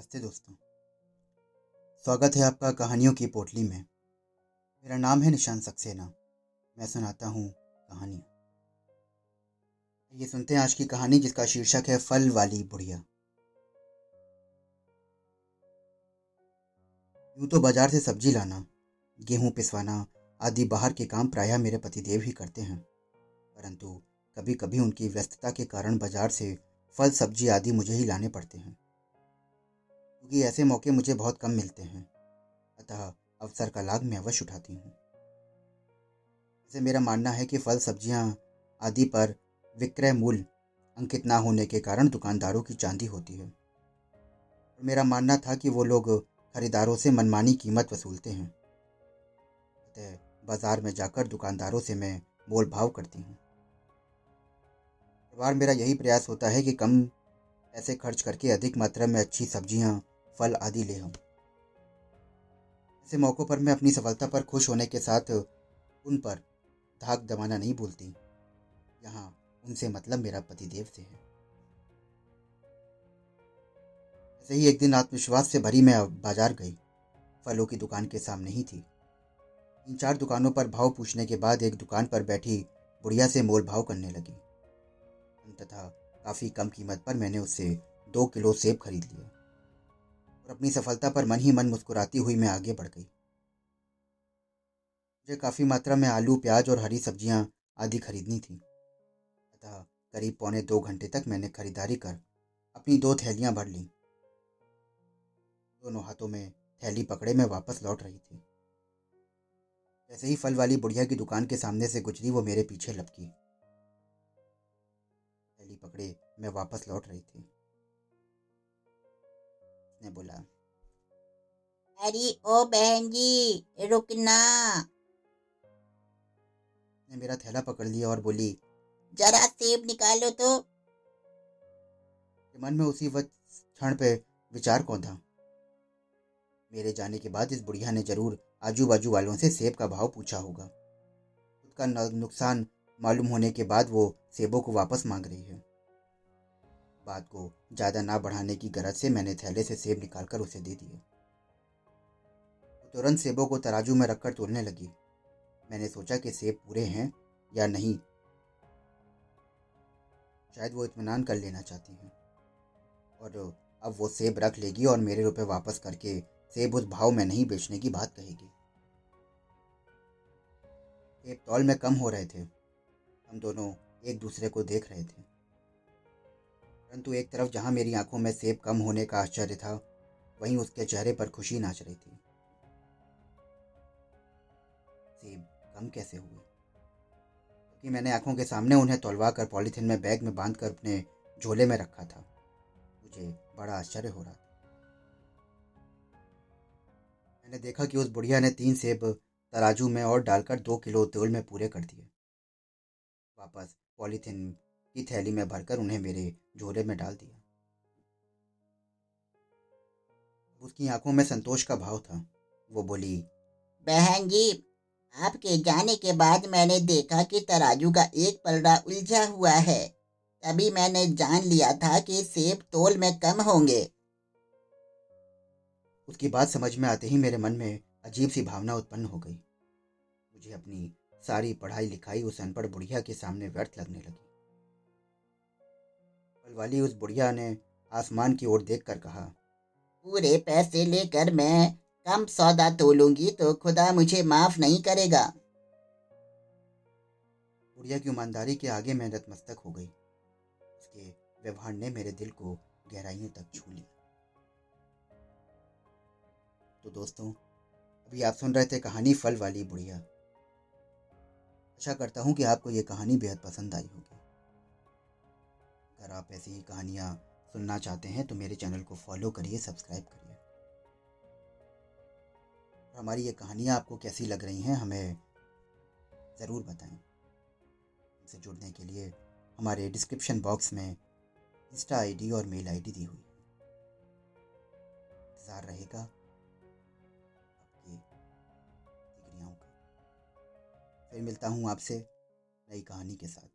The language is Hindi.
नमस्ते दोस्तों। स्वागत है आपका कहानियों की पोटली में। मेरा नाम है निशान सक्सेना। मैं सुनाता हूँ कहानियाँ। ये सुनते हैं आज की कहानी जिसका शीर्षक है फल वाली बुढ़िया। यूँ तो बाज़ार से सब्ज़ी लाना, गेहूँ पिसवाना आदि बाहर के काम प्रायः मेरे पतिदेव ही करते हैं। परंतु कभी कभी उनकी व्यस्तता के कारण बाज़ार से फल, सब्ज़ी आदि मुझे ही लाने पड़ते हैं। क्योंकि ऐसे मौके मुझे बहुत कम मिलते हैं। अतः अवसर का लाभ मैं अवश्य उठाती हूँ। ऐसे मेरा मानना है कि फल, सब्ज़ियाँ आदि पर विक्रय मूल्य अंकित ना होने के कारण दुकानदारों की चांदी होती है। और मेरा मानना था कि वो लोग खरीदारों से मनमानी कीमत वसूलते हैं। अतः बाज़ार में जाकर दुकानदारों से मैं मोल भाव करती हूँ। बार मेरा यही प्रयास होता है कि कम पैसे खर्च करके अधिक मात्रा में अच्छी सब्ज़ियाँ फल आदि ले आऊँ। ऐसे मौक़ों पर मैं अपनी सफलता पर खुश होने के साथ उन पर धाक दबाना नहीं भूलती। यहाँ उनसे मतलब मेरा पतिदेव से है। ऐसे ही एक दिन आत्मविश्वास से भरी मैं बाज़ार गई। फलों की दुकान के सामने ही थी। तीन चार दुकानों पर भाव पूछने के बाद एक दुकान पर बैठी बुढ़िया से मोल भाव करने लगी। तथा काफ़ी कम कीमत पर मैंने उससे दो किलो सेब खरीद लिए। और अपनी सफलता पर मन ही मन मुस्कुराती हुई मैं आगे बढ़ गई। मुझे काफ़ी मात्रा में आलू, प्याज और हरी सब्ज़ियाँ आदि खरीदनी थी। अतः करीब पौने दो घंटे तक मैंने खरीदारी कर अपनी दो थैलियाँ भर ली। दोनों हाथों में थैली पकड़े मैं वापस लौट रही थी। जैसे ही फल वाली बुढ़िया की दुकान के सामने से गुजरी, वो मेरे पीछे लपकी। थैली पकड़े मैं वापस लौट रही थी। उसने बोला। अरे ओ बहन जी रुकना। ने मेरा थैला पकड़ लिया और बोली जरा सेब निकालो तो। मन में उसी वक्त क्षण पे विचार कौन था? मेरे जाने के बाद इस बुढ़िया ने ज़रूर आजू बाजू वालों से सेब का भाव पूछा होगा। खुद का नुकसान मालूम होने के बाद वो सेबों को वापस मांग रही है। बात को ज़्यादा ना बढ़ाने की गरज से मैंने थैले से सेब निकालकर उसे दे दिए तुरंत सेबों को तराजू में रखकर तोड़ने लगी। मैंने सोचा कि सेब पूरे हैं या नहीं। शायद वो इतमान कर लेना चाहती हैं। और अब वो सेब रख लेगी और मेरे रुपए वापस करके सेब उस भाव में नहीं बेचने की बात कहेगी। सेब तौल में कम हो रहे थे। हम दोनों एक दूसरे को देख रहे थे। परंतु एक तरफ़ जहाँ मेरी आँखों में सेब कम होने का आश्चर्य था, वहीं उसके चेहरे पर खुशी नाच रही थी। सेब कम कैसे हुए? क्योंकि तो मैंने आँखों के सामने उन्हें तोलवा कर पॉलीथीन में बैग में बाँध कर अपने झोले में रखा था। मुझे बड़ा आश्चर्य हो रहा था। मैंने देखा कि उस बुढ़िया ने तीन सेब तराजू में और डालकर दो किलो तेल में पूरे कर दिए। वापस पॉलीथीन की थैली में भरकर उन्हें मेरे झोले में डाल दिया। उसकी आँखों में संतोष का भाव था। वो बोली बहन जी आपके जाने के बाद मैंने देखा कि तराजू का एक पलड़ा उलझा हुआ है। तभी मैंने जान लिया था कि सेब तोल में कम होंगे। उसकी बात समझ में आते ही मेरे मन में अजीब सी भावना उत्पन्न हो गई। मुझे अपनी सारी पढ़ाई लिखाई उस अनपढ़ बुढ़िया के सामने व्यर्थ लगने लगी। वाली उस बुढ़िया ने आसमान की ओर देखकर कहा पूरे पैसे लेकर मैं कम सौदा तोलूँगी तो खुदा मुझे माफ़ नहीं करेगा। बुढ़िया की ईमानदारी के आगे मैं नतमस्तक हो गई। उसके व्यवहार ने मेरे दिल को गहराइयों तक छू लिया। तो दोस्तों अभी आप सुन रहे थे कहानी फल वाली बुढ़िया। आशा करता हूँ कि आपको ये कहानी बेहद पसंद आई होगी। अगर आप ऐसी ही कहानियाँ सुनना चाहते हैं तो मेरे चैनल को फॉलो करिए, सब्सक्राइब करिए। और हमारी ये कहानियाँ आपको कैसी लग रही हैं, हमें ज़रूर बताएँ। हमसे जुड़ने के लिए हमारे डिस्क्रिप्शन बॉक्स में इंस्टा आईडी और मेल आईडी दी हुई है। इंतज़ार रहेगा आपकी का फिर मिलता हूँ आपसे नई कहानी के साथ।